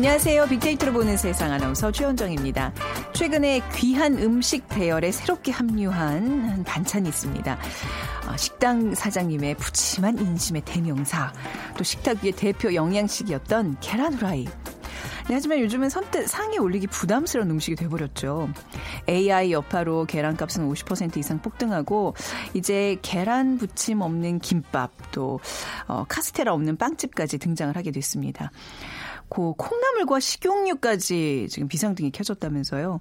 안녕하세요. 빅데이터로 보는 세상 아나운서 최원정입니다. 최근에 귀한 음식 대열에 새롭게 합류한 한 반찬이 있습니다. 아, 식당 사장님의 푸짐한 인심의 대명사, 또 식탁 위의 대표 영양식이었던 계란 후라이. 네, 하지만 요즘은 선뜻 상에 올리기 부담스러운 음식이 돼버렸죠. AI 여파로 계란값은 50% 이상 폭등하고 이제 계란 부침 없는 김밥 또 어, 카스테라 없는 빵집까지 등장을 하게 됐습니다. 고 콩나물과 식용유까지 지금 비상등이 켜졌다면서요.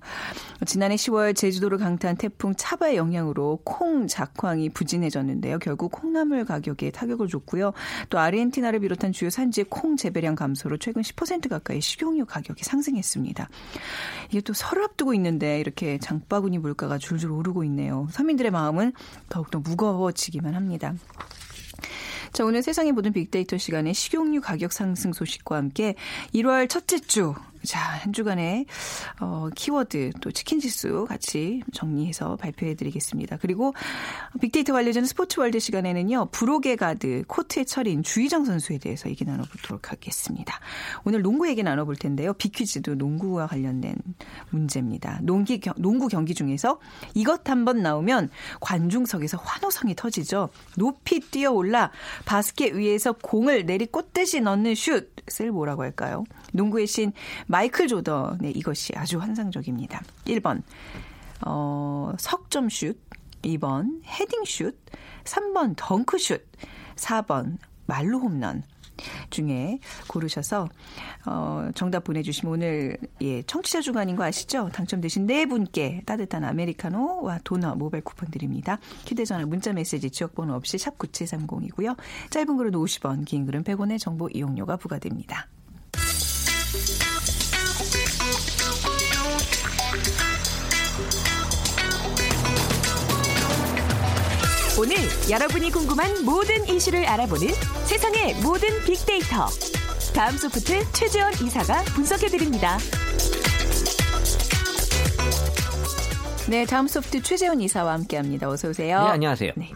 지난해 10월 제주도를 강타한 태풍 차바의 영향으로 콩 작황이 부진해졌는데요. 결국 콩나물 가격에 타격을 줬고요. 또 아르헨티나를 비롯한 주요 산지의 콩 재배량 감소로 최근 10% 가까이 식용유 가격이 상승했습니다. 이게 또 설을 앞두고 있는데 이렇게 장바구니 물가가 줄줄 오르고 있네요. 서민들의 마음은 더욱더 무거워지기만 합니다. 자, 오늘 세상의 모든 빅데이터 시간에 식용유 가격 상승 소식과 함께 1월 첫째 주 자, 한 주간의 어, 키워드 또 치킨 지수 같이 정리해서 발표해 드리겠습니다. 그리고 빅데이터 관련된 스포츠 월드 시간에는요. 불혹의 가드 코트의 철인 주희정 선수에 대해서 얘기 나눠보도록 하겠습니다. 오늘 농구 얘기 나눠볼 텐데요. 빅퀴즈도 농구와 관련된 문제입니다. 농기, 농구 경기 중에서 이것 한 번 나오면 관중석에서 환호성이 터지죠. 높이 뛰어올라 바스켓 위에서 공을 내리꽂듯이 넣는 슛을 뭐라고 할까요? 농구의 신 마이클 조던의 이것이 아주 환상적입니다. 1번 어, 석점슛 2번 헤딩슛 3번 덩크슛 4번 말로 홈런 중에 고르셔서 어, 정답 보내주시면 오늘 예 청취자 주간인 거 아시죠? 당첨되신 네 분께 따뜻한 아메리카노와 도넛 모바일 쿠폰 드립니다. 휴대전화 문자메시지 지역번호 없이 샵 9730이고요. 짧은 글은 50원, 긴 글은 100원의 정보 이용료가 부과됩니다. 오늘 여러분이 궁금한 모든 이슈를 알아보는 세상의 모든 빅데이터. 다음 소프트 최재원 이사가 분석해드립니다. 네, 다음 소프트 최재원 이사와 함께합니다. 어서 오세요. 네, 안녕하세요. 네.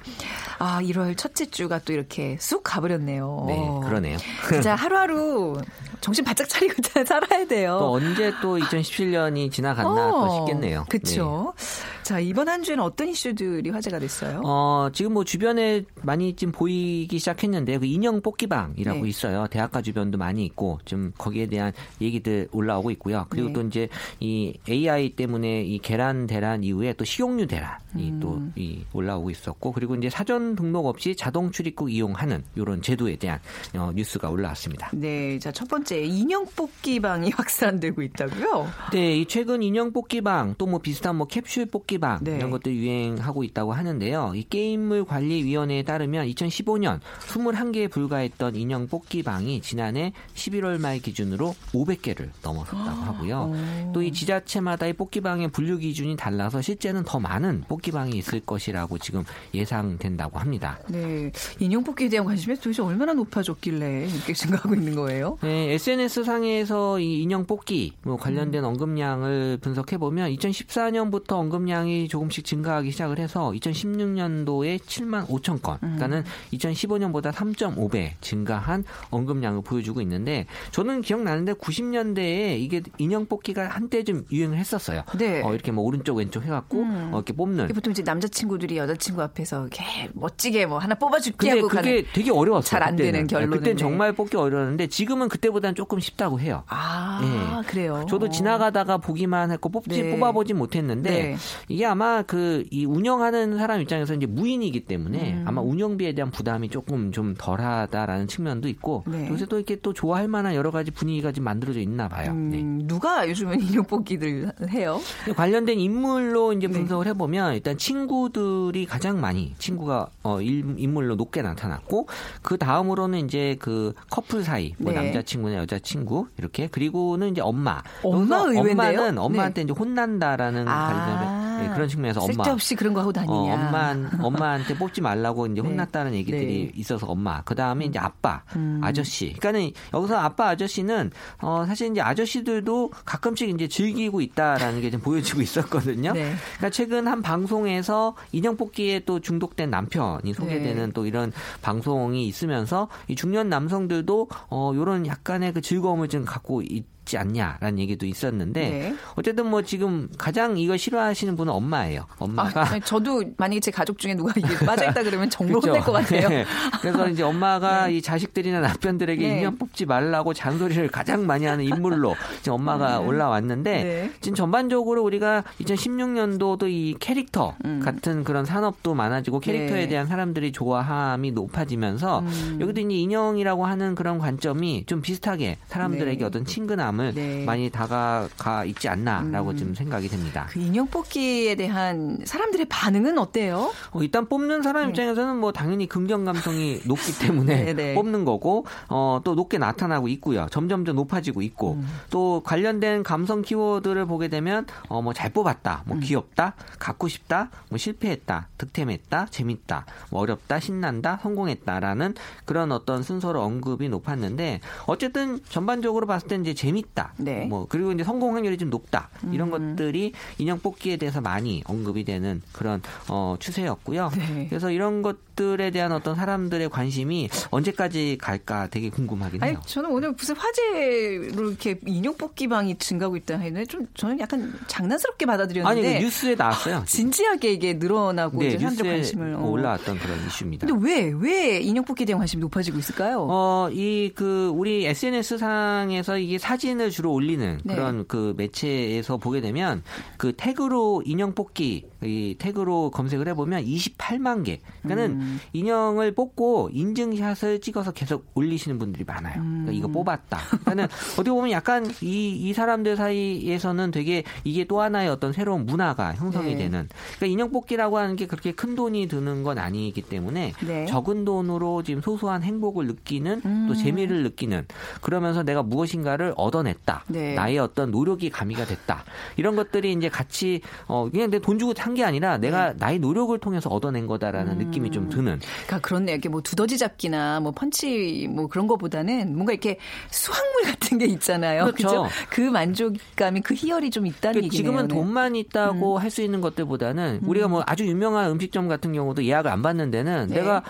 아, 1월 첫째 주가 또 이렇게 쑥 가버렸네요. 네, 그러네요. 진짜 하루하루 정신 바짝 차리고 살아야 돼요. 또 언제 또 2017년이 지나갔나 어, 또 싶겠네요. 그렇죠. 네. 자, 이번 한 주에는 어떤 이슈들이 화제가 됐어요? 어, 지금 뭐 주변에 많이 좀 보이기 시작했는데 그 인형 뽑기방이라고 네. 있어요. 대학가 주변도 많이 있고 좀 거기에 대한 얘기들 올라오고 있고요. 그리고 네. 또 이제 이 AI 때문에 이 계란 대란 이후에 또 식용유 대란이 음. 또이 올라오고 있었고 그리고 이제 사전 등록 없이 자동 출입국 이용하는 이런 제도에 대한 어, 뉴스가 올라왔습니다. 네, 자, 첫 번째 인형 뽑기방이 확산되고 있다고요? 네, 이 최근 인형 뽑기방 또 뭐 비슷한 뭐 캡슐 뽑기 방 네. 이런 것들 유행하고 있다고 하는데요. 이 게임물 관리위원회에 따르면 2015년 21개에 불과했던 인형 뽑기방이 지난해 11월 말 기준으로 500개를 넘어섰다고 하고요. 또 이 지자체마다 의 뽑기방의 분류 기준이 달라서 실제는 더 많은 뽑기방이 있을 것이라고 지금 예상된다고 합니다. 네, 인형 뽑기에 대한 관심이 도대체 얼마나 높아졌길래 이렇게 생각하고 있는 거예요? 네, SNS 상에서 이 인형 뽑기 뭐 음. 관련된 언급량을 분석해 보면 2014년부터 언급량 이 조금씩 증가하기 시작을 해서 2016년도에 7만 5천 건, 음. 그러니까는 2015년보다 3.5배 증가한 언급량을 보여주고 있는데 저는 기억나는데 90년대에 이게 인형 뽑기가 한때 좀 유행을 했었어요. 네. 어, 이렇게 뭐 오른쪽 왼쪽 해갖고 음. 어, 이렇게 뽑는. 보통 이제 남자친구들이 여자친구 앞에서 이렇게 멋지게 뭐 하나 뽑아줄게 하고 그게 되게 어려웠어요. 잘안 그때는. 되는 결론은. 그때는 네. 정말 뽑기 어려웠는데 지금은 그때보다는 조금 쉽다고 해요. 아, 예. 그래요. 저도 지나가다가 보기만 했고 뽑지 네. 뽑아보진 못했는데 네. 이게 아마 그 이 운영하는 사람 입장에서 이제 무인이기 때문에 음. 아마 운영비에 대한 부담이 조금 좀 덜하다라는 측면도 있고 네. 요새 또 이렇게 또 좋아할 만한 여러 가지 분위기가 좀 만들어져 있나 봐요. 네. 음, 누가 요즘은 인형 뽑기들 해요? 관련된 인물로 이제 네. 분석을 해보면 일단 친구들이 가장 많이 친구가 어 일- 인물로 높게 나타났고 그 다음으로는 이제 그 커플 사이 뭐 네. 남자친구나 여자친구 이렇게 그리고는 이제 엄마 엄마 의외인데요? 엄마는 네. 엄마한테 이제 혼난다라는 아. 관련된 네, 그런 측면에서 엄마 쓸데없이 그런 거 하고 다니냐. 어, 엄마, 엄마한테 뽑지 말라고 이제 네. 혼났다는 얘기들이 네. 있어서 엄마. 그 다음에 이제 아빠, 음. 아저씨. 그러니까는 여기서 아빠, 아저씨는 어, 사실 이제 아저씨들도 가끔씩 이제 즐기고 있다라는 게 좀 보여지고 있었거든요. 네. 그러니까 최근 한 방송에서 인형 뽑기에 또 중독된 남편이 소개되는 네. 또 이런 방송이 있으면서 이 중년 남성들도 어, 요런 약간의 그 즐거움을 좀 갖고 있 지 않냐라는 얘기도 있었는데 네. 어쨌든 뭐 지금 가장 이걸 싫어하시는 분은 엄마예요. 엄마가 아, 저도 만약에 제 가족 중에 누가 이게 빠져있다 그러면 정말. 혼낼 것 같아요. 네. 그래서 이제 엄마가 이 자식들이나 남편들에게 네. 인형 뽑지 말라고 잔소리를 가장 많이 하는 인물로 지금 엄마가 올라왔는데 네. 지금 전반적으로 우리가 2016년도도 이 캐릭터 같은 그런 산업도 많아지고 캐릭터에 음. 네. 대한 사람들이 좋아함이 높아지면서 음. 여기도 이제 인형이라고 하는 그런 관점이 좀 비슷하게 사람들에게 네. 어떤 친근함을 네. 많이 다가가 있지 않나라고 음. 좀 생각이 됩니다. 그 인형 뽑기에 대한 사람들의 반응은 어때요? 어, 일단 뽑는 사람 입장에서는 뭐 당연히 긍정 감성이 높기 때문에 네, 네. 뽑는 거고 어, 또 높게 나타나고 있고요. 점점 더 높아지고 있고 음. 또 관련된 감성 키워드를 보게 되면 어, 뭐 잘 뽑았다, 음. 뭐 귀엽다, 갖고 싶다, 뭐 실패했다, 득템했다, 재밌다, 뭐 어렵다, 신난다, 성공했다라는 그런 어떤 순서로 언급이 높았는데 어쨌든 전반적으로 봤을 때 이제 재밌 다, 네. 음. 뭐 그리고 이제 성공 확률이 좀 높다 이런 것들이 인형 뽑기에 대해서 많이 언급이 되는 그런 어, 추세였고요. 네. 그래서 이런 것들에 대한 어떤 사람들의 관심이 언제까지 갈까 되게 궁금하긴 아니 해요. 저는 오늘 무슨 화제로 이렇게 인형 뽑기 방이 증가하고 있다 했는데 좀 저는 약간 장난스럽게 아니 받아들였는데 그 뉴스에 나왔어요. 진지하게 이게 늘어나고 네, 이제 사람들 관심을 어. 올라왔던 그런 이슈입니다. 근데 왜 왜 인형 뽑기에 대한 관심이 높아지고 있을까요? 어, 이, 그, 우리 SNS 상에서 이게 사진 을 주로 올리는 네. 그런 그 매체에서 보게 되면 그 태그로 인형 뽑기, 이 태그로 검색을 해보면 28만 개. 그러니까는 음. 인형을 뽑고 인증샷을 찍어서 계속 올리시는 분들이 많아요. 그러니까 이거 음. 뽑았다. 그러니까는 어떻게 보면 약간 이, 이 사람들 사이에서는 되게 이게 또 하나의 어떤 새로운 문화가 형성이 네. 되는. 그러니까 인형 뽑기라고 하는 게 그렇게 큰 돈이 드는 건 아니기 때문에 네. 적은 돈으로 지금 소소한 행복을 느끼는 음. 또 재미를 느끼는 그러면서 내가 무엇인가를 얻어냈다. 네. 나의 어떤 노력이 가미가 됐다. 이런 것들이 이제 같이 어 그냥 내 돈 주고 산게 아니라 내가 네. 나의 노력을 통해서 얻어낸 거다라는 느낌이 좀 드는. 그러니까 그렇네. 이렇게 뭐 두더지 잡기나 뭐 펀치 뭐 그런 거보다는 뭔가 이렇게 수확물 같은 게 있잖아요. 그렇죠. 그죠? 그 만족감이 그 희열이 좀 있다는 그 얘기네요. 지금은 네. 돈만 있다고 할수 있는 것들보다는 우리가 뭐 아주 유명한 음식점 같은 경우도 예약을 안 받는 데는 네. 내가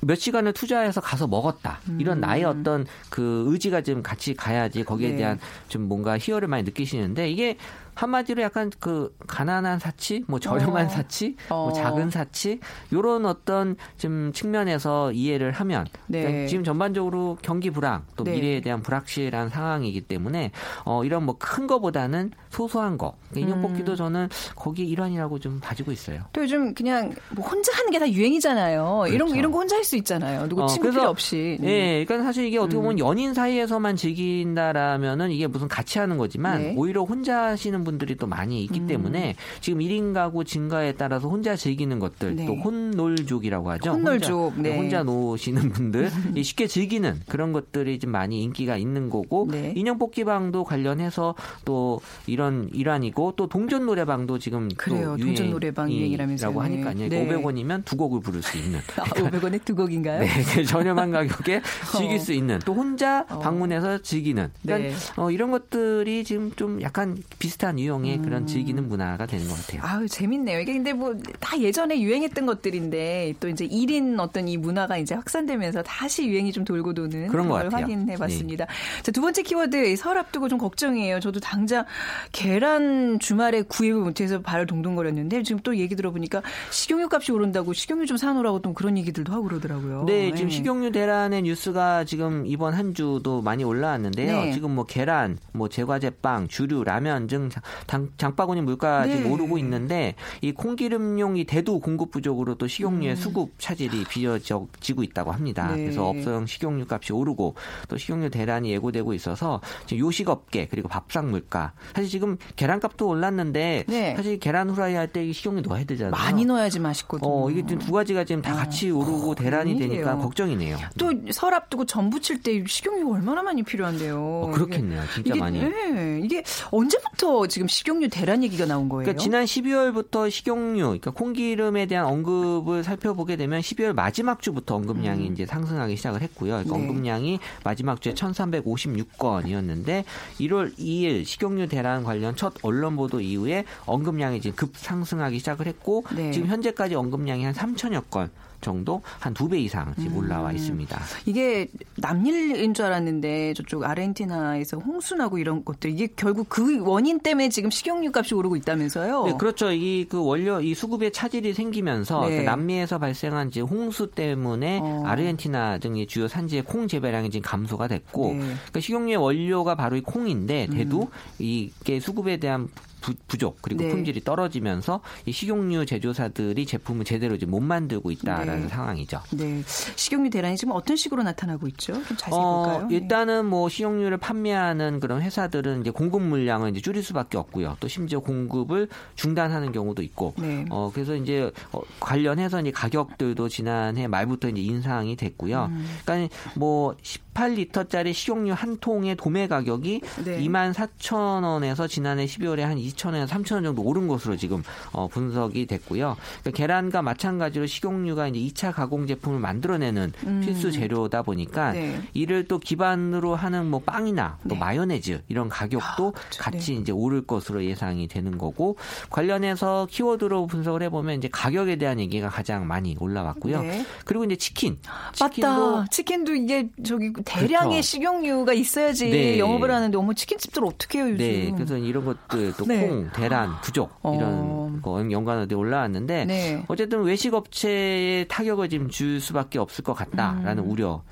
몇 시간을 투자해서 가서 먹었다. 이런 나의 어떤 그 의지가 좀 같이 가야지 거기에 음. 네. 대한 좀 뭔가 희열을 많이 느끼시는데 이게 한마디로 약간 그 가난한 사치, 뭐 저렴한 어. 사치, 어. 뭐 작은 사치 요런 어떤 좀 측면에서 이해를 하면 네. 그러니까 지금 전반적으로 경기 불황 또 네. 미래에 대한 불확실한 상황이기 때문에 어 이런 뭐 큰 거보다는 소소한 거 그러니까 인형 뽑기도 음. 저는 거기 일환이라고 좀 봐지고 있어요. 또 요즘 그냥 뭐 혼자 하는 게 다 유행이잖아요. 이런 그렇죠. 이런 거 혼자 할 수 있잖아요. 누구 어, 친구 필요 없이. 음. 예, 그러니까 사실 이게 어떻게 보면 연인 사이에서만 즐긴다라면은 이게 무슨 같이 하는 거지만 네. 오히려 혼자 하시는 분들이 또 많이 있기 음. 때문에 지금 1인 가구 증가에 따라서 혼자 즐기는 것들 네. 또 혼놀족이라고 하죠. 혼놀족, 혼자, 네. 혼자 노시는 분들 이 쉽게 즐기는 그런 것들이 좀 많이 인기가 있는 거고 네. 인형 뽑기방도 관련해서 또 이런 일환이고 또 동전 노래방도 지금 그래요. 또 동전 노래방. 유행이라고 하니까 네. 네. 네. 500원이면 두 곡을 부를 수 있는 아, 500원에 두 곡인가요? 네, 그 저렴한 가격에 즐길 어. 수 있는 또 혼자 어. 방문해서 즐기는 그러니까 네. 어, 이런 것들이 지금 좀 약간 비슷한 유형의 그런 즐기는 문화가 되는 것 같아요. 아유, 재밌네요. 이게 근데 뭐 다 예전에 유행했던 것들인데 또 이제 1인 어떤 이 문화가 이제 확산되면서 다시 유행이 좀 돌고 도는 그런 것걸 같아요. 네. 확인해 봤습니다. 자, 두 번째 키워드 설 앞두고 좀 걱정이에요. 저도 당장 계란 주말에 구입을 못해서 발을 동동거렸는데 지금 또 얘기 들어보니까 식용유 값이 오른다고 식용유 좀 사놓으라고 또 그런 얘기들도 하고 그러더라고요. 네, 지금 식용유 대란의 뉴스가 지금 이번 한 주도 많이 올라왔는데요. 네. 지금 뭐 계란, 뭐 제과제빵, 주류, 라면 등 장, 장바구니 물가 네. 지금 오르고 있는데 이 콩기름용 이 대두 공급 부족으로 또 식용유의 수급 차질이 빚어지고 있다고 합니다. 네. 그래서 업소용 식용유 값이 오르고 또 식용유 대란이 예고되고 있어서 지금 요식업계 그리고 밥상 물가 사실 지금 계란값도 올랐는데 네. 사실 계란 후라이 할 때 식용유 넣어야 되잖아요. 많이 넣어야지 맛있거든요. 어, 이게 지금 두 가지가 지금 다 같이 오르고 대란이 웬일이에요. 되니까 걱정이네요. 또 설 앞두고 전 부 칠 때 식용유가 얼마나 많이 필요한데요. 어, 그렇겠네요. 진짜 이게, 많이. 네, 이게 언제부터 지금 식용유 대란 얘기가 나온 거예요? 그러니까 지난 12월부터 식용유, 그러니까 콩기름에 대한 언급을 살펴보게 되면 12월 마지막 주부터 언급량이 이제 상승하기 시작을 했고요. 그러니까 음. 네. 언급량이 마지막 주에 1,356건이었는데 1월 2일 식용유 대란 관련 첫 언론 보도 이후에 언급량이 지금 급 상승하기 시작을 했고 네. 지금 현재까지 언급량이 한 3천여 건 정도 한 두 배 이상 지금 음. 올라와 있습니다. 이게 남일인 줄 알았는데 저쪽 아르헨티나에서 홍수나고 이런 것들 이게 결국 그 원인 때문에 지금 식용유 값이 오르고 있다면서요? 네, 그렇죠. 이 그 원료 이 수급에 차질이 생기면서 네. 그 남미에서 발생한 이제 홍수 때문에 어. 아르헨티나 등의 주요 산지의 콩 재배량이 지금 감소가 됐고, 네. 음. 그러니까 식용유의 원료가 바로 이 콩인데 대도 이게 수급에 대한 부, 부족 그리고 네. 품질이 떨어지면서 이 식용유 제조사들이 제품을 제대로 이제 못 만들고 있다라는 네. 상황이죠. 네. 식용유 대란이 지금 어떤 식으로 나타나고 있죠? 좀 자세히 어, 볼까요? 네. 일단은 뭐 식용유를 판매하는 그런 회사들은 이제 공급 물량을 이제 줄일 수밖에 없고요. 또 심지어 공급을 중단하는 경우도 있고. 네. 어, 그래서 이제 어, 관련해서 이제 가격들도 지난해 말부터 이제 인상이 됐고요. 음. 그러니까 뭐 18리터짜리 식용유 한 통의 도매 가격이 네. 2만 4천 원에서 지난해 12월에 한 2천 원에서 3천 원 정도 오른 것으로 지금 어, 분석이 됐고요. 그러니까 계란과 마찬가지로 식용유가 이제 2차 가공 제품을 만들어내는 필수 재료다 보니까 음. 네. 이를 또 기반으로 하는 뭐 빵이나 또 네. 마요네즈 이런 가격도 그렇죠. 같이 이제 오를 것으로 예상이 되는 거고 관련해서 키워드로 분석을 해보면 이제 가격에 대한 얘기가 가장 많이 올라왔고요. 네. 그리고 이제 치킨, 맞다. 치킨도 이게 저기 대량의 그렇죠. 식용유가 있어야지 네. 영업을 하는데 어머 치킨집들 어떻게 해요 요즘? 네, 그래서 이런 것들 또 네. 콩, 계란, 부족 어. 이런 거 연관어들이 올라왔는데 네. 어쨌든 외식 업체에 타격을 지금 줄 수밖에 없을 것 같다라는 음. 우려.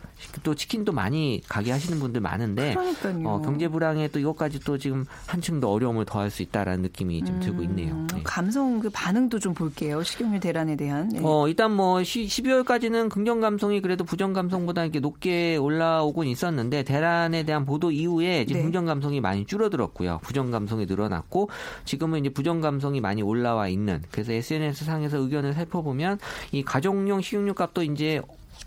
또 치킨도 많이 가게 하시는 분들 많은데. 어, 경제 불황에 또 이것까지 또 지금 한층 더 어려움을 더할 수 있다라는 느낌이 좀 들고 있네요. 음, 네. 감성 그 반응도 좀 볼게요. 식용유 대란에 대한. 네. 어, 일단 뭐 12월까지는 긍정 감성이 그래도 부정 감성보다 이렇게 높게 올라오곤 있었는데 대란에 대한 보도 이후에 네. 긍정 감성이 많이 줄어들었고요. 부정 감성이 늘어났고 지금은 이제 부정 감성이 많이 올라와 있는 그래서 SNS 상에서 의견을 살펴보면 이 가정용 식용유 값도 이제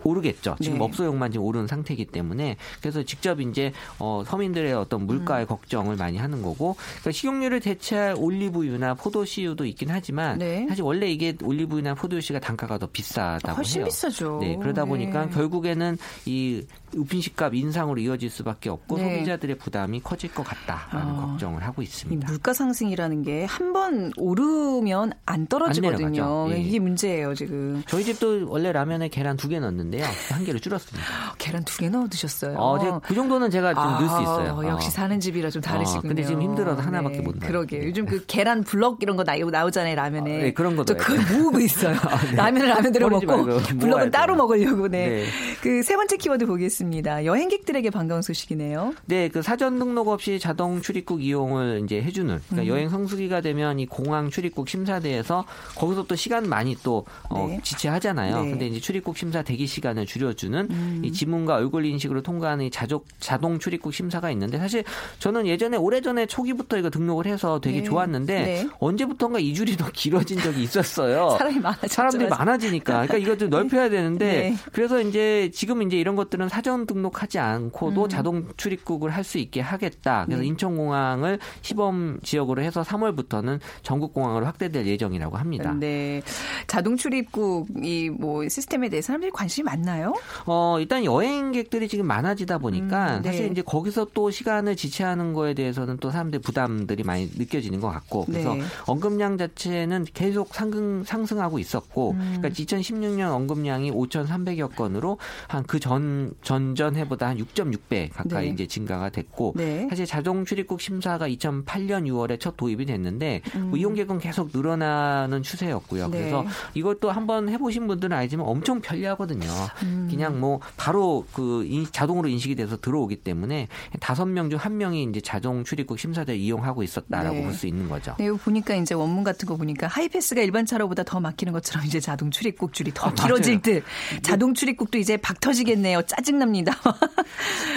오르겠죠. 지금 네. 업소용만 지금 오른 상태이기 때문에 그래서 직접 이제 어, 서민들의 어떤 물가의 음. 걱정을 많이 하는 거고 그러니까 식용유를 대체할 올리브유나 포도씨유도 있긴 하지만 네. 사실 원래 이게 올리브유나 포도씨가 단가가 더 비싸다고 훨씬 해요. 비싸죠. 네, 그러다 보니까 네. 결국에는 이 우편식값 인상으로 이어질 수밖에 없고 네. 소비자들의 부담이 커질 것 같다라는 어. 걱정을 하고 이 있습니다. 물가 상승이라는 게 한 번 오르면 안 떨어지거든요. 내려가죠. 예. 이게 문제예요 지금. 저희 집도 원래 라면에 계란 두 개 넣 었는데요. 한 개를 줄었습니다. 계란 두 개 넣어 드셨어요. 어, 제가 그 정도는 제가 좀 넣을 수 아, 있어요. 역시 어. 사는 집이라 좀 다르시군요. 네. 어, 근데 지금 힘들어서 하나밖에 못 넣어요. 그러게. 네. 요즘 그 계란 블럭 이런 거 나, 나오잖아요, 라면에. 아, 네, 그런 거저 넣어야 그걸 돼요. 모으고 있어요. 네. 라면을 라면대로 먹고 블럭은 따로. 먹으려고. 네. 네. 그 세 번째 키워드 보겠습니다. 여행객들에게 반가운 소식이네요. 네, 그 사전 등록 없이 자동 출입국 이용을 이제 해주는 그러니까 음. 여행 성수기가 되면 이 공항 출입국 심사대에서 거기서 또 시간 많이 또 어, 네. 지체하잖아요. 네. 음. 근데 이제 출입국 심사 대기 시간을 줄여주는 이 지문과 얼굴 인식으로 통과하는 이 자족, 자동 출입국 심사가 있는데 사실 저는 예전에 오래전에 초기부터 이거 등록을 해서 되게 네. 좋았는데 네. 언제부턴가 이 줄이 더 길어진 적이 있었어요. 사람이 많아졌죠. 사람들이 많아지니까. 그러니까 이거 좀 넓혀야 되는데 네. 그래서 이제 지금 이제 이런 것들은 사전 등록하지 않고도 음. 자동 출입국을 할 수 있게 하겠다. 그래서 네. 인천공항을 시범 지역으로 해서 3월부터는 전국 공항으로 확대될 예정이라고 합니다. 네. 자동 출입국 이 뭐 시스템에 대해 사람들이 관심 이 많나요? 어, 일단 여행객들이 지금 많아지다 보니까 음, 네. 사실 이제 거기서 또 시간을 지체하는 거에 대해서는 또 사람들 부담들이 많이 느껴지는 것 같고 그래서 네. 언급량 자체는 계속 상승, 상승하고 있었고 음. 그러니까 2016년 언급량이 5,300여 건으로 한 그 전 전전해보다 한 6.6배 가까이 네. 이제 증가가 됐고 네. 사실 자동 출입국 심사가 2008년 6월에 첫 도입이 됐는데 뭐 이용객은 계속 늘어나는 추세였고요. 음. 네. 그래서 이것도 한번 해보신 분들은 알지만 엄청 편리하거든요. 음. 그냥 뭐 바로 그 인, 자동으로 인식이 돼서 들어오기 때문에 다섯 명 중 한 명이 이제 자동 출입국 심사대를 이용하고 있었다라고 네. 볼수 있는 거죠. 네, 보니까 이제 원문 같은 거 보니까 하이패스가 일반 차로보다 더 막히는 것처럼 이제 자동 출입국 줄이 더 아, 길어질. 듯. 자동 출입국도 이제 박 터지겠네요. 짜증납니다.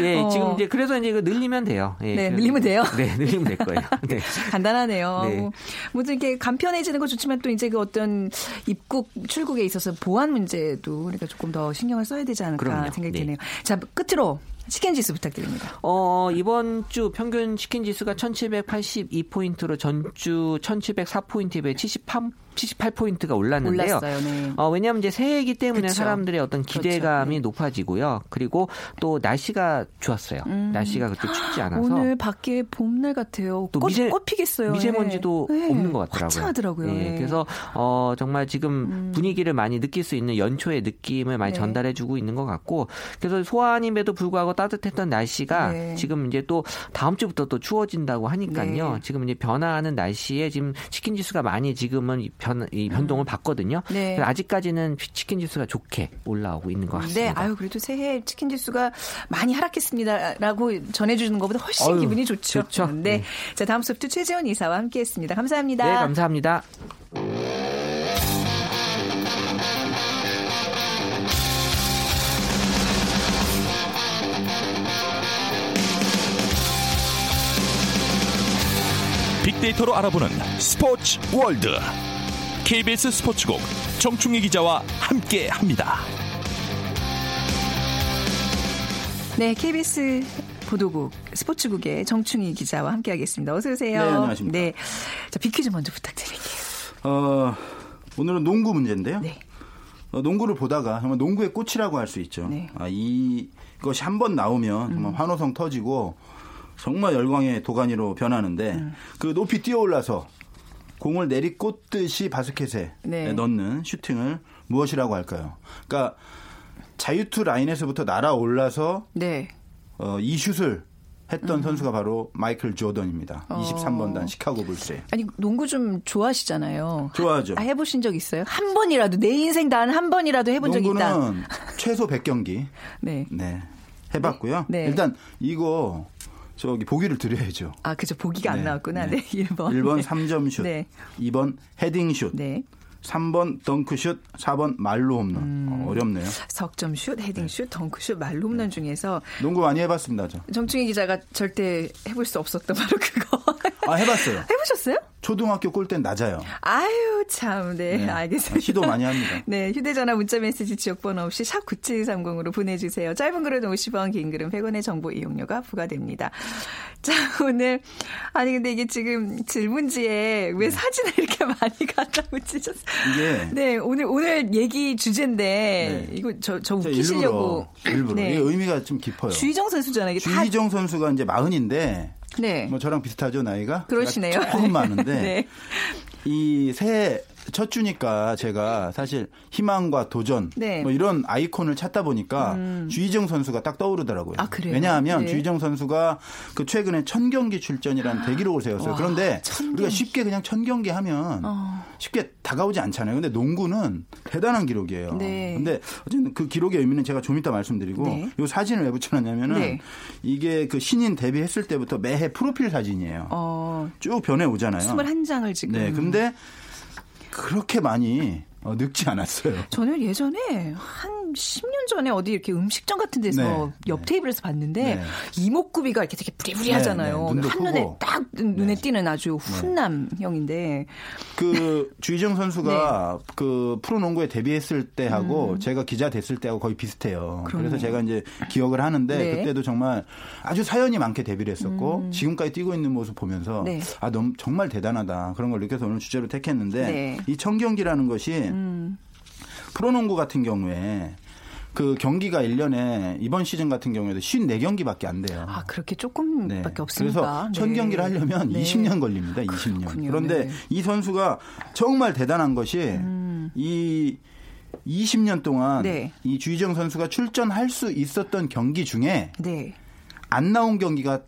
예, 어. 지금 이제 그래서 이제 이거 늘리면 돼요. 예, 네, 그래서- 늘리면 돼요? 네, 늘리면 될 거예요. 네. 간단하네요. 네. 뭐, 뭐든 이렇게 간편해지는 거 좋지만 또 이제 그 어떤 입국 출국에 있어서 보안 문제도 우리가 조금 더 신경을 써야 되지 않을까 그럼요. 생각이 네. 드네요. 자 끝으로 치킨 지수 부탁드립니다. 어, 이번 주 평균 치킨 지수가 1782포인트로 전주 1704포인트에 비해 78, 78포인트가 올랐는데요. 올랐어요. 네. 어, 왜냐하면 이제 새해이기 때문에 그쵸. 사람들의 어떤 기대감이 그렇죠. 네. 높아지고요. 그리고 또 날씨가 좋았어요. 날씨가 그렇게 춥지 않아서. 음. 오늘 밖에 봄날 같아요. 또 꽃, 미세- 꽃 피겠어요. 미세먼지도 네. 없는 것 같더라고요. 화창하더라고요. 예, 네. 그래서 어 정말 지금 분위기를 많이 느낄 수 있는 연초의 느낌을 많이 네. 전달해주고 있는 것 같고 그래서 소아님에도 불구하고 따뜻했던 날씨가 네. 지금 이제 또 다음 주부터 또 추워진다고 하니까요. 네. 지금 이제 변화하는 날씨에 지금 치킨 지수가 많이 지금은 이 변, 이 변동을 받거든요. 네. 아직까지는 치킨 지수가 좋게 올라오고 있는 것 같습니다. 네, 아유 그래도 새해 치킨 지수가 많이 하락했습니다라고 전해주는 것보다 훨씬 아유, 기분이 좋죠. 좋죠. 네. 네. 자 다음 소프트 최재원 이사와 함께했습니다. 감사합니다. 네, 감사합니다. 빅데이터로 알아보는 스포츠 월드 KBS 스포츠국 정충희 기자와 함께 합니다. 네, KBS 보도국 스포츠국의 정충희 기자와 함께 하겠습니다. 어서 오세요. 네, 안녕하십니까. 네, 자 비퀴즈 먼저 부탁드릴게요. 어, 오늘은 농구 문제인데요. 네. 어, 농구를 보다가 정말 농구의 꽃이라고 할 수 있죠. 네. 아, 이것이 한 번 나오면 정말 환호성 터지고 정말 열광의 도가니로 변하는데 음. 그 높이 뛰어올라서 공을 내리꽂듯이 바스켓에 네. 넣는 슈팅을 무엇이라고 할까요? 그러니까 자유투 라인에서부터 날아올라서 네. 어, 이 슛을 했던 음. 선수가 바로 마이클 조던입니다. 어. 23번단 시카고 불스의. 아니 농구 좀 좋아하시잖아요. 좋아하죠. 아, 해보신 적 있어요? 한 번이라도 내 인생 단 한 번이라도 해본 적 있다. 농구는 최소 100경기 네. 네. 해봤고요. 네. 일단 이거 저기 보기를 드려야죠. 아, 그죠. 보기가 안 네, 나왔구나. 네, 네. 1번. 1번 네. 3점 슛, 네. 2번 헤딩 슛, 네. 3번 덩크 슛, 4번 말로 홈런. 음. 어, 어렵네요. 석점 슛, 헤딩 슛, 덩크 슛, 말로 홈런 중에서 농구 많이 해봤습니다, 저. 정충희 기자가 절대 해볼 수 없었던 바로 그거. 아, 해봤어요. 해보셨어요? 초등학교 꼴땐 낮아요. 아유, 참. 네, 네. 알겠습니다. 시도 많이 합니다. 네, 휴대전화 문자메시지 지역번호 없이 샵 9730으로 보내주세요. 짧은 글은 50원, 긴 글은 100원의 정보 이용료가 부과됩니다. 자, 오늘. 아니, 근데 이게 지금 질문지에 왜 사진을 이렇게 많이 갖다 붙이셨어요? 이게 네, 오늘, 오늘 얘기 주제인데, 네. 이거 저, 저 웃기시려고. 일부러, 일부러. 네. 이게 의미가 좀 깊어요. 주희정 선수잖아요. 이게 다. 주희정 선수가 이제 마흔인데, 네. 뭐 저랑 비슷하죠, 나이가? 그러시네요. 조금 많은데, 네. 이 새해 첫 주니까 제가 사실 희망과 도전 네. 음. 뭐 이런 아이콘을 찾다 보니까 주희정 선수가 딱 떠오르더라고요. 아, 그래요? 왜냐하면 네. 주희정 선수가 그 최근에 천 경기 출전이라는 대기록을 세웠어요. 와, 그런데 천 우리가. 쉽게 그냥 천 경기 하면 어. 쉽게 다가오지 않잖아요. 근데 농구는 대단한 기록이에요. 네. 근데 어쨌든 그 기록의 의미는 제가 좀 이따 말씀드리고 네. 이 사진을 왜 붙여놨냐면은 네. 이게 그 신인 데뷔했을 때부터 매해 프로필 사진이에요. 어, 쭉 변해 오잖아요. 21장을 지금. 네, 근데 그렇게 많이 어, 늙지 않았어요. 저는 예전에 한 10년 전에 어디 이렇게 음식점 같은 데서 네, 옆 네. 테이블에서 봤는데 네. 이목구비가 이렇게 되게 부리부리하잖아요. 네, 네, 한눈에 크고. 딱 눈에 네. 띄는 아주 훈남 형인데 그 주희정 선수가 네. 그 프로농구에 데뷔했을 때하고 제가 기자 됐을 때하고 거의 비슷해요. 그래서 제가 이제 기억을 하는데 음. 네. 그때도 정말 아주 사연이 많게 데뷔를 했었고 지금까지 뛰고 있는 모습 보면서 음. 네. 아 너무 정말 대단하다 그런 걸 느껴서 오늘 주제로 택했는데 네. 음. 이 청경기라는 것이 프로농구 같은 경우에 그 경기가 1년에 이번 시즌 같은 경우에도 54경기밖에 안 돼요. 아 그렇게 조금밖에 없으니까. 그래서 천 네. 경기를 하려면 네. 20년 걸립니다. 20년. 그렇군요. 그런데 네. 이 선수가 정말 대단한 것이 이 20년 동안 음. 네. 이 주희정 선수가 출전할 수 있었던 경기 중에 네. 안 나온 경기가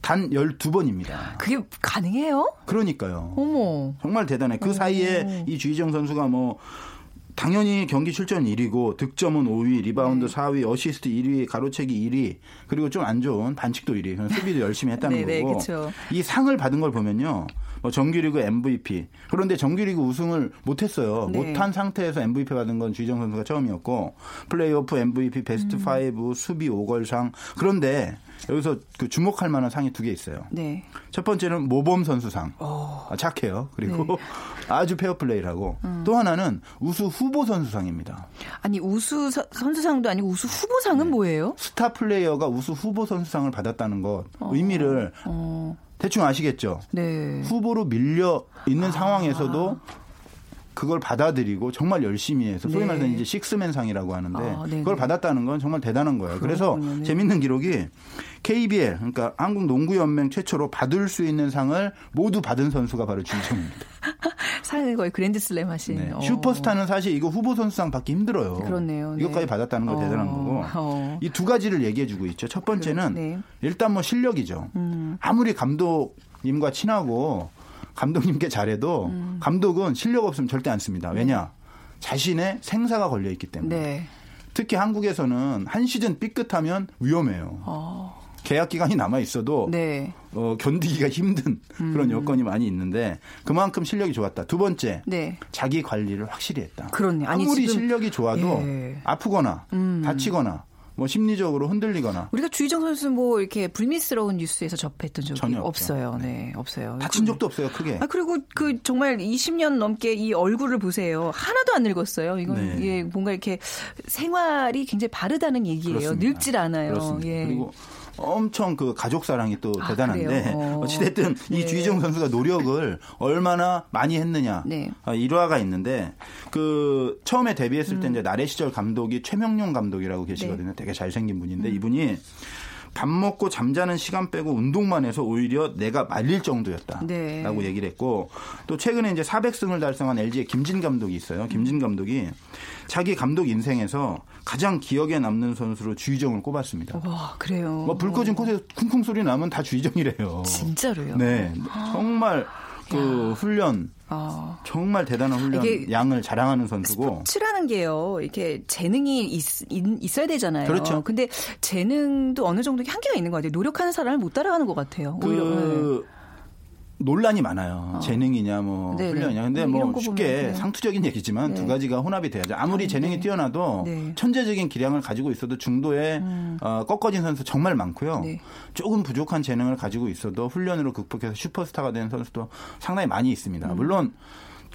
단 12번입니다. 그게 가능해요? 그러니까요. 어머. 정말 대단해. 그 사이에 이 주희정 선수가 뭐 당연히 경기 출전 1위고 득점은 5위, 리바운드 네. 4위, 어시스트 1위, 가로채기 1위, 그리고 좀 안 좋은 반칙도 1위. 그냥 수비도 열심히 했다는 네, 네, 거고. 그쵸. 이 상을 받은 걸 보면요. 뭐 정규리그 MVP. 그런데 정규리그 우승을 못했어요. 네. 못한 상태에서 MVP 받은 건 주희정 선수가 처음이었고 플레이오프 MVP, 베스트 음. 5, 수비 5걸상. 그런데 여기서 그 주목할 만한 상이 두 개 있어요. 네. 첫 번째는 모범 선수상. 어. 아, 착해요. 그리고 네. 아주 페어 플레이를 하고 음. 또 하나는 우수 후보 선수상입니다. 아니 우수 서- 선수상도 아니고 우수 후보상은 네. 뭐예요? 스타 플레이어가 우수 후보 선수상을 받았다는 것 의미를 어. 대충 아시겠죠? 네. 후보로 밀려 있는 상황에서도 그걸 받아들이고 정말 열심히 해서 소위 네. 말해서 이제 식스맨 상이라고 하는데 아. 그걸 받았다는 건 정말 대단한 거예요. 그래서. 네. 재밌는 기록이 KBL 그러니까 한국 농구 연맹 최초로 받을 수 있는 상을 모두 받은 선수가 바로 주희정입니다. 상을 거의 그랜드슬램 하신. 네. 어. 슈퍼스타는 사실 이거 후보 선수상 받기 힘들어요. 그렇네요. 네. 이것까지 받았다는 거 어. 대단한 거고. 어. 이두 가지를 얘기해주고 있죠. 첫 번째는 네. 음. 일단 뭐 실력이죠. 아무리 감독님과 친하고 감독님께 잘해도 음. 감독은 실력 없으면 절대 안 씁니다. 왜냐? 자신의 생사가 걸려 있기 때문에. 네. 특히 한국에서는 한 시즌 삐끗하면 위험해요. 어. 계약 기간이 남아 있어도 네. 어, 견디기가 힘든 그런 여건이 많이 있는데 그만큼 실력이 좋았다. 두 번째, 네. 자기 관리를 확실히 했다. 그렇네. 아니, 아무리 지금- 실력이 좋아도 예. 아프거나 다치거나 뭐 심리적으로 흔들리거나 우리가 주희정 선수 뭐 이렇게 불미스러운 뉴스에서 접했던 적이 전혀 없죠. 없어요. 네, 없어요. 다친 적도 없어요, 크게. 아 그리고 그 정말 20년 넘게 이 얼굴을 보세요. 하나도 안 늙었어요. 이건 네. 예, 뭔가 이렇게 생활이 굉장히 바르다는 얘기예요. 그렇습니다. 늙질 않아요. 그렇습니다. 예. 그리고 엄청 그 가족 사랑이 또 아, 대단한데? 어. 어찌됐든 이 네. 주희정 선수가 노력을 얼마나 많이 했느냐 네. 아, 일화가 있는데 그 처음에 데뷔했을 음. 때 이제 나래 시절 감독이 최명룡 감독이라고 네. 계시거든요. 되게 잘생긴 분인데 음. 이분이 밥 먹고 잠자는 시간 빼고 운동만 해서 오히려 내가 말릴 정도였다라고 네. 얘기를 했고 또 최근에 이제 400승을 달성한 LG의 김진 감독이 있어요. 김진 감독이 자기 감독 인생에서 가장 기억에 남는 선수로 주희정을 꼽았습니다. 와 그래요. 뭐 불 꺼진 곳에 쿵쿵 소리 나면 다 주희정이래요. 진짜로요. 네, 정말 그 훈련 아. 정말 대단한 훈련 양을 자랑하는 선수고 스포츠라는 게요, 이렇게 재능이 있, 어야 되잖아요. 그렇죠. 근데 재능도 어느 정도 한계가 있는 것 같아요. 노력하는 사람을 못 따라가는 것 같아요. 오히려. 네. 그 논란이 많아요. 재능이냐 뭐 네네. 훈련이냐. 근데 뭐 이런 뭐거 쉽게 그냥- 상투적인 얘기지만 네. 두 가지가 혼합이 돼야죠. 아무리 재능이 뛰어나도 네. 천재적인 기량을 가지고 있어도 중도에 어, 꺾어진 선수 정말 많고요. 음. 네. 조금 부족한 재능을 가지고 있어도 훈련으로 극복해서 슈퍼스타가 된 선수도 상당히 많이 음. 있습니다. 물론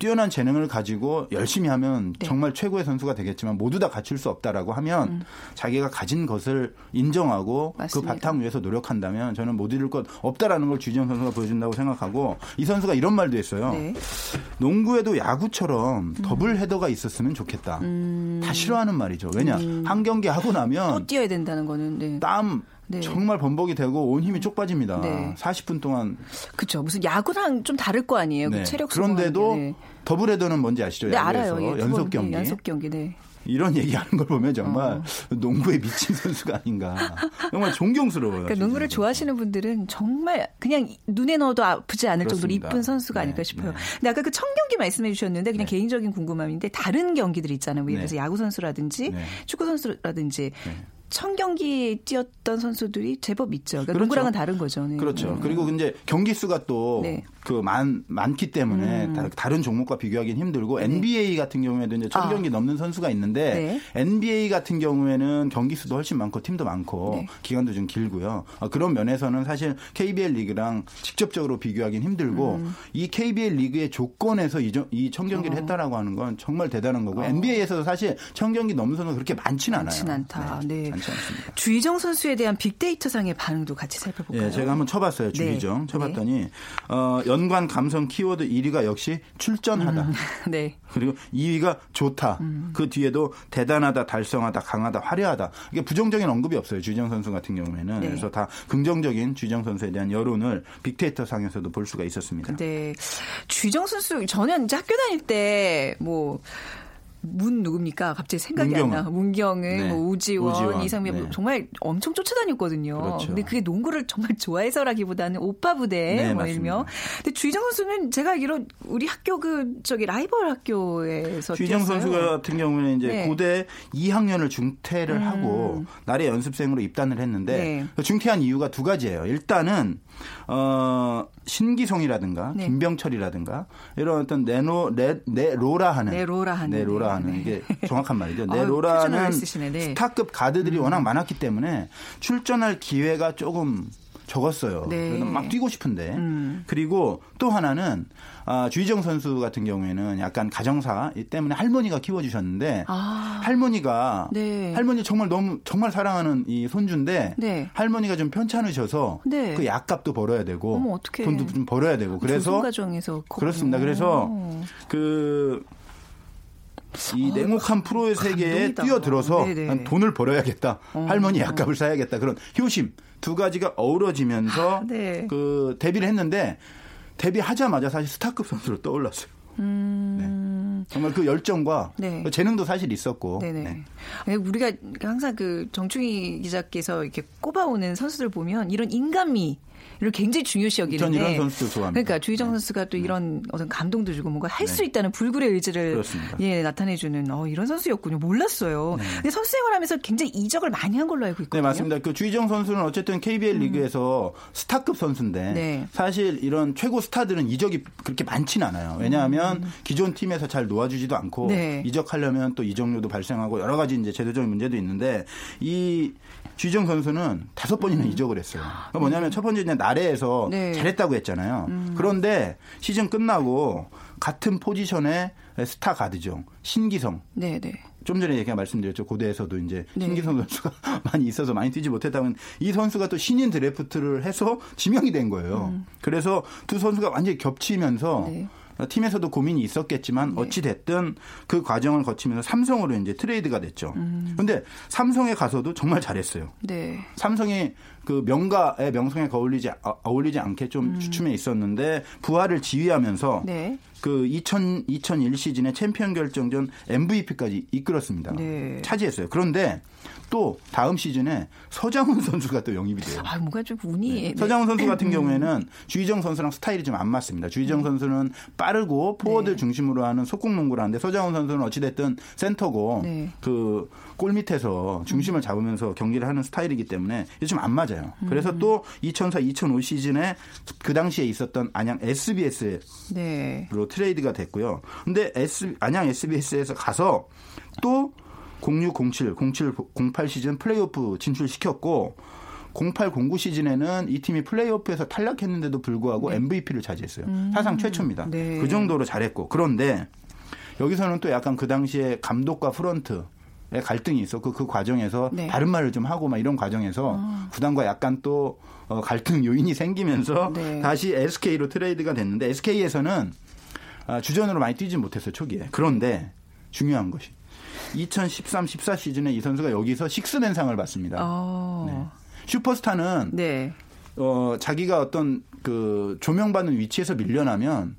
뛰어난 재능을 가지고 열심히 하면 네. 정말 최고의 선수가 되겠지만 모두 다 갖출 수 없다라고 하면 자기가 가진 것을 인정하고 음. 맞습니다. 그 바탕 위에서 노력한다면 저는 못 이룰 것 없다라는 걸 주지영 선수가 보여준다고 생각하고 이 선수가 이런 말도 했어요. 네. 농구에도 야구처럼 더블 헤더가 있었으면 좋겠다. 다 싫어하는 말이죠. 왜냐 한 경기 하고 또 나면 뛰어야 된다는 거는, 네. 땀 네. 정말 범벅이 되고 온 힘이 쪽 빠집니다. 네. 40분 동안 그쵸. 무슨 야구랑 좀 다를 거 아니에요. 그 네. 체력 그런데도 네. 더블 헤더는 뭔지 아시죠? 네, 야구에서 알아요. 예, 두 연속 번, 네, 경기. 연속 경기, 네. 이런 얘기하는 걸 보면 정말 어. 농구에 미친 선수가 아닌가. 정말 존경스러워요. 그러니까 농구를. 좋아하시는 분들은 정말 그냥 눈에 넣어도 아프지 않을 정도로 그렇습니다. 이쁜 선수가 아닐까 네, 싶어요. 네. 근데 아까 그 청경기 말씀해 주셨는데 그냥 네. 개인적인 궁금함인데 다른 경기들 있잖아요. 뭐 예를 들어서 네. 야구 선수라든지 네. 축구 선수라든지 네. 청경기 뛰었던 선수들이 제법 있죠. 그러니까 그렇죠. 농구랑은 다른 거죠. 네. 그렇죠. 네. 그리고 이제 경기 수가 또 네. 그 많, 많기 때문에 다, 른 종목과 비교하기는 힘들고 NBA 같은 경우에도 이제 천 네. 아. 경기 넘는 선수가 있는데 NBA 같은 경우에는 경기 수도 훨씬 많고 팀도 많고 네. 기간도 좀 길고요. 어, 그런 면에서는 사실 KBL 리그랑 직접적으로 비교하기는 힘들고 음. 이 KBL 리그의 조건에서 이, 정- 이 천경기를 어. 했다라고 하는 건 정말 대단한 거고 NBA에서도 사실 천경기 넘는 선수가 그렇게 많지는 않아요. 많진 않다. 네. 않습니다. 주희정 선수에 대한 빅데이터 상의 반응도 같이 살펴볼까요? 예, 제가 한번 쳐봤어요. 네. 주의정 쳐봤더니 어, 연관 감성 키워드 1위가 역시 출전하다. 네. 그리고 2위가 좋다. 음. 그 뒤에도 대단하다, 달성하다, 강하다, 화려하다. 이게 부정적인 언급이 없어요. 주정 선수 같은 경우에는. 네. 그래서 다 긍정적인 주정 선수에 대한 여론을 빅데이터 상에서도 볼 수가 있었습니다. 근데 주희정 선수 저는 이제 학교 다닐 때뭐 문 누굽니까? 갑자기 생각이 문경은. 안 나. 문경은, 네. 뭐 우지원, 우지원. 이상민 네. 정말 엄청 쫓아다녔거든요. 그렇죠. 근데 그게 농구를 정말 좋아해서라기보다는 오빠 부대 네, 뭐 일명. 근데 주희정 선수는 제가 알기로 우리 학교 그 저기 라이벌 학교에서 주희정. 선수 같은 경우는 이제 네. 고대 2학년을 중퇴를 음. 하고 나래 연습생으로 입단을 했는데 네. 그 중퇴한 이유가 두 가지예요. 일단은 어 신기송이라든가 네. 김병철이라든가 이런 어떤 네노 네, 네로라 하는 네로라 하는. 네로라 하는 네. 이게 정확한 말이죠. 네로라는 쓰시네, 네. 음. 스타급 가드들이 워낙 많았기 때문에 출전할 기회가 조금 적었어요. 네. 그래서 막 뛰고 싶은데 음. 그리고 또 하나는 아, 주희정 선수 같은 경우에는 약간 가정사 때문에 할머니가 키워주셨는데 아. 할머니가 네. 할머니 정말 너무 정말 사랑하는 이 손주인데 네. 할머니가 좀 편찮으셔서 네. 그 약값도 벌어야 되고 어머. 돈도 좀 벌어야 되고 그래서 조선 가정에서 거- 그렇습니다. 그래서 오. 그. 이 냉혹한 프로의 세계에 어, 감동이다. 뛰어들어서 네네. 어. 난 돈을 벌어야겠다. 할머니 약값을 사야겠다. 그런 효심 두 가지가 어우러지면서 아, 네. 그 데뷔를 했는데 데뷔하자마자 사실 스타급 선수로 떠올랐어요. 네. 정말 그 열정과 음. 네. 그 재능도 사실 있었고. 네네. 네. 아니, 우리가 항상 그 정충희 기자께서 이렇게 꼽아오는 선수들 보면 이런 인간미. 를 굉장히 중요시 여기는데. 전 이런 선수도 좋아합니다. 그러니까 주희정 네. 선수가 또 이런 어떤 감동도 주고 뭔가 할 수 있다는 불굴의 의지를 그렇습니다. 예 나타내주는 어, 이런 선수였군요. 몰랐어요. 근데 선수 생활하면서 굉장히 이적을 많이 한 걸로 알고 네, 있거든요. 맞습니다. 그 주희정 선수는 어쨌든 KBL 리그에서 스타급 선수인데 음. 네. 사실 이런 최고 스타들은 이적이 그렇게 많지는 않아요. 왜냐하면 기존 팀에서 잘 놓아주지도 않고 음. 네. 이적하려면 또 이적료도 발생하고 여러 가지 이제 제도적인 문제도 있는데 이 주희정 선수는 다섯 번이나 이적을 했어요. 그러니까 뭐냐면 첫 번째 이제 나래에서 음. 네. 음. 잘했다고 했잖아요. 그런데 시즌 끝나고 같은 포지션의 스타 가드죠. 신기성. 네 네. 좀 전에 얘기가 말씀드렸죠. 고대에서도 이제 네. 신기성 선수가 많이 있어서 많이 뛰지 못했다면 이 선수가 또 신인 드래프트를 해서 지명이 된 거예요. 그래서 두 선수가 완전히 겹치면서 음. 네. 팀에서도 고민이 있었겠지만 어찌 됐든 그 과정을 거치면서 삼성으로 이제 트레이드가 됐죠. 음. 근데 삼성에 가서도 정말 잘했어요. 네. 삼성이 그 명가의 명성에 어울리지 아, 어울리지 않게 좀 주춤해 있었는데 부하를 지휘하면서 음. 네. 그 2000, 2001 시즌의 챔피언 결정전 MVP까지 이끌었습니다. 네. 차지했어요. 그런데 또 다음 시즌에 서장훈 선수가 또 영입이 돼요. 아 뭔가 좀 운이. 네. 서장훈 선수 같은 경우에는 주희정 선수랑 스타일이 좀 안 맞습니다. 주희정 음. 선수는 빠르고 포워드 네. 중심으로 하는 속공 농구를 하는데 서장훈 선수는 어찌됐든 센터고 네. 그 골 밑에서 중심을 잡으면서 경기를 하는 스타일이기 때문에 좀 안 맞아요. 음. 그래서 또 2004, 2005 시즌에 그 당시에 있었던 안양 SBS로 네. 트레이드가 됐고요. 근데 S, 안양 SBS에서 가서 또 06, 07, 07, 08 시즌 플레이오프 진출시켰고 08, 09 시즌에는 이 팀이 플레이오프에서 탈락했는데도 불구하고 MVP를 차지했어요. 사상 최초입니다. 네. 그 정도로 잘했고 그런데 여기서는 또 약간 그 당시에 감독과 프런트 의 갈등이 있었고 그 과정에서 네. 다른 말을 좀 하고 막 이런 과정에서 구단과 약간 또 어, 갈등 요인이 생기면서 네. 다시 SK로 트레이드가 됐는데 SK에서는 아, 주전으로 많이 뛰지 못했어요 초기에. 그런데 중요한 것이 2013, 14 시즌에 이 선수가 여기서 식스맨상을 받습니다. 어. 슈퍼스타는 네. 어, 자기가 어떤 그 조명받는 위치에서 밀려나면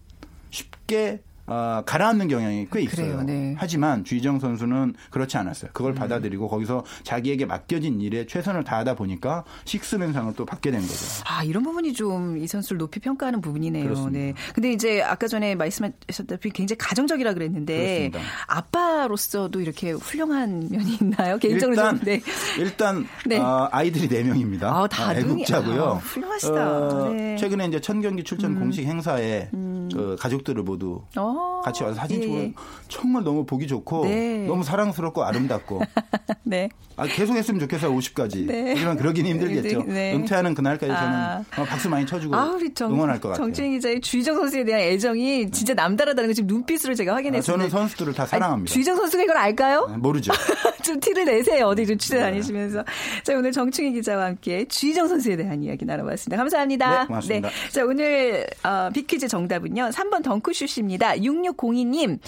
쉽게 어, 가라앉는 경향이 꽤 있어요. 그래요, 네. 하지만 주희정 선수는 그렇지 않았어요. 그걸 받아들이고 거기서 자기에게 맡겨진 일에 최선을 다하다 보니까 식스맨상을 또 받게 된 거죠. 아, 이런 부분이 좀 이 선수를 높이 평가하는 부분이네요. 그렇습니다. 네. 근데 이제 아까 전에 말씀하셨다시피 굉장히 가정적이라 그랬는데 그렇습니다. 아빠로서도 이렇게 훌륭한 면이 있나요? 개인적으로 일단 좀, 네. 일단 네. 어, 아이들이 네 명입니다. 아, 다둥이. 애국자고요. 아, 훌륭하시다. 어, 네. 음. 최근에 이제 천 경기 출전 공식 행사에 그 가족들을 모두 어, 같이 와서 사진 예, 예. 정말 너무 보기 좋고 네. 너무 사랑스럽고 아름답고 네. 아, 계속 했으면 좋겠어요 50까지. 네. 하지만 그러긴 힘들겠죠. 네. 은퇴하는 그날까지 저는 아. 어, 박수 많이 쳐주고 아, 우리 정, 응원할 것 같아요. 정치인 기자의 주희정 선수에 대한 애정이 진짜 남다르다는 걸 지금 눈빛으로 제가 아, 확인했어요. 저는 선수들을 다 사랑합니다. 주희정 선수가 이걸 알까요? 아, 모르죠. 좀 티를 내세요. 어디 좀 취재 다니시면서. 자, 오늘 정충희 기자와 함께 주희정 선수에 대한 이야기 나눠봤습니다. 감사합니다. 네, 고맙습니다. 자, 오늘 어, 비퀴즈 정답은요. 3번 덩크슛입니다. 6602님,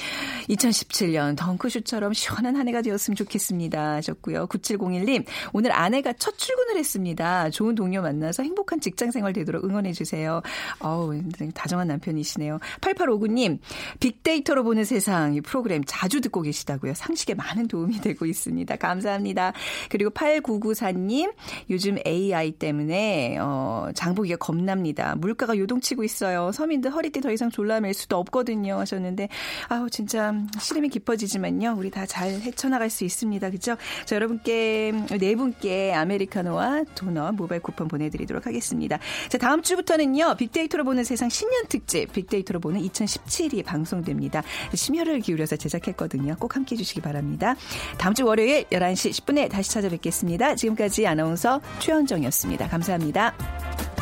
2017년 덩크슛처럼 시원한 한 해가 되었으면 좋겠습니다. 하셨고요. 9701님, 오늘 아내가 첫 출근을 했습니다. 좋은 동료 만나서 행복한 직장 생활 되도록 응원해주세요. 어우, 다정한 남편이시네요. 8859님, 빅데이터로 보는 세상 이 프로그램 자주 듣고 계시다고요. 상식에 많은 도움이 되고 있습니다. 감사합니다. 그리고 8994님, 요즘 AI 때문에 어, 장보기가 겁납니다. 물가가 요동치고 있어요. 서민들 허리띠 더 이상 졸라맬 수도 없거든요. 하셨는데 아우 진짜 시름이 깊어지지만요. 우리 다 잘 헤쳐나갈 수 있습니다. 그죠? 자, 여러분께 네 분께 아메리카노와 도넛 모바일 쿠폰 보내 드리도록 하겠습니다. 자, 다음 주부터는요. 빅데이터로 보는 세상 신년 특집 빅데이터로 보는 2017이 방송됩니다. 심혈을 기울여서 제작했거든요. 꼭 함께 해 주시기 바랍니다. 다음 주 월요일 11시 10분에 다시 찾아뵙겠습니다. 지금까지 아나운서 최현정이었습니다. 감사합니다.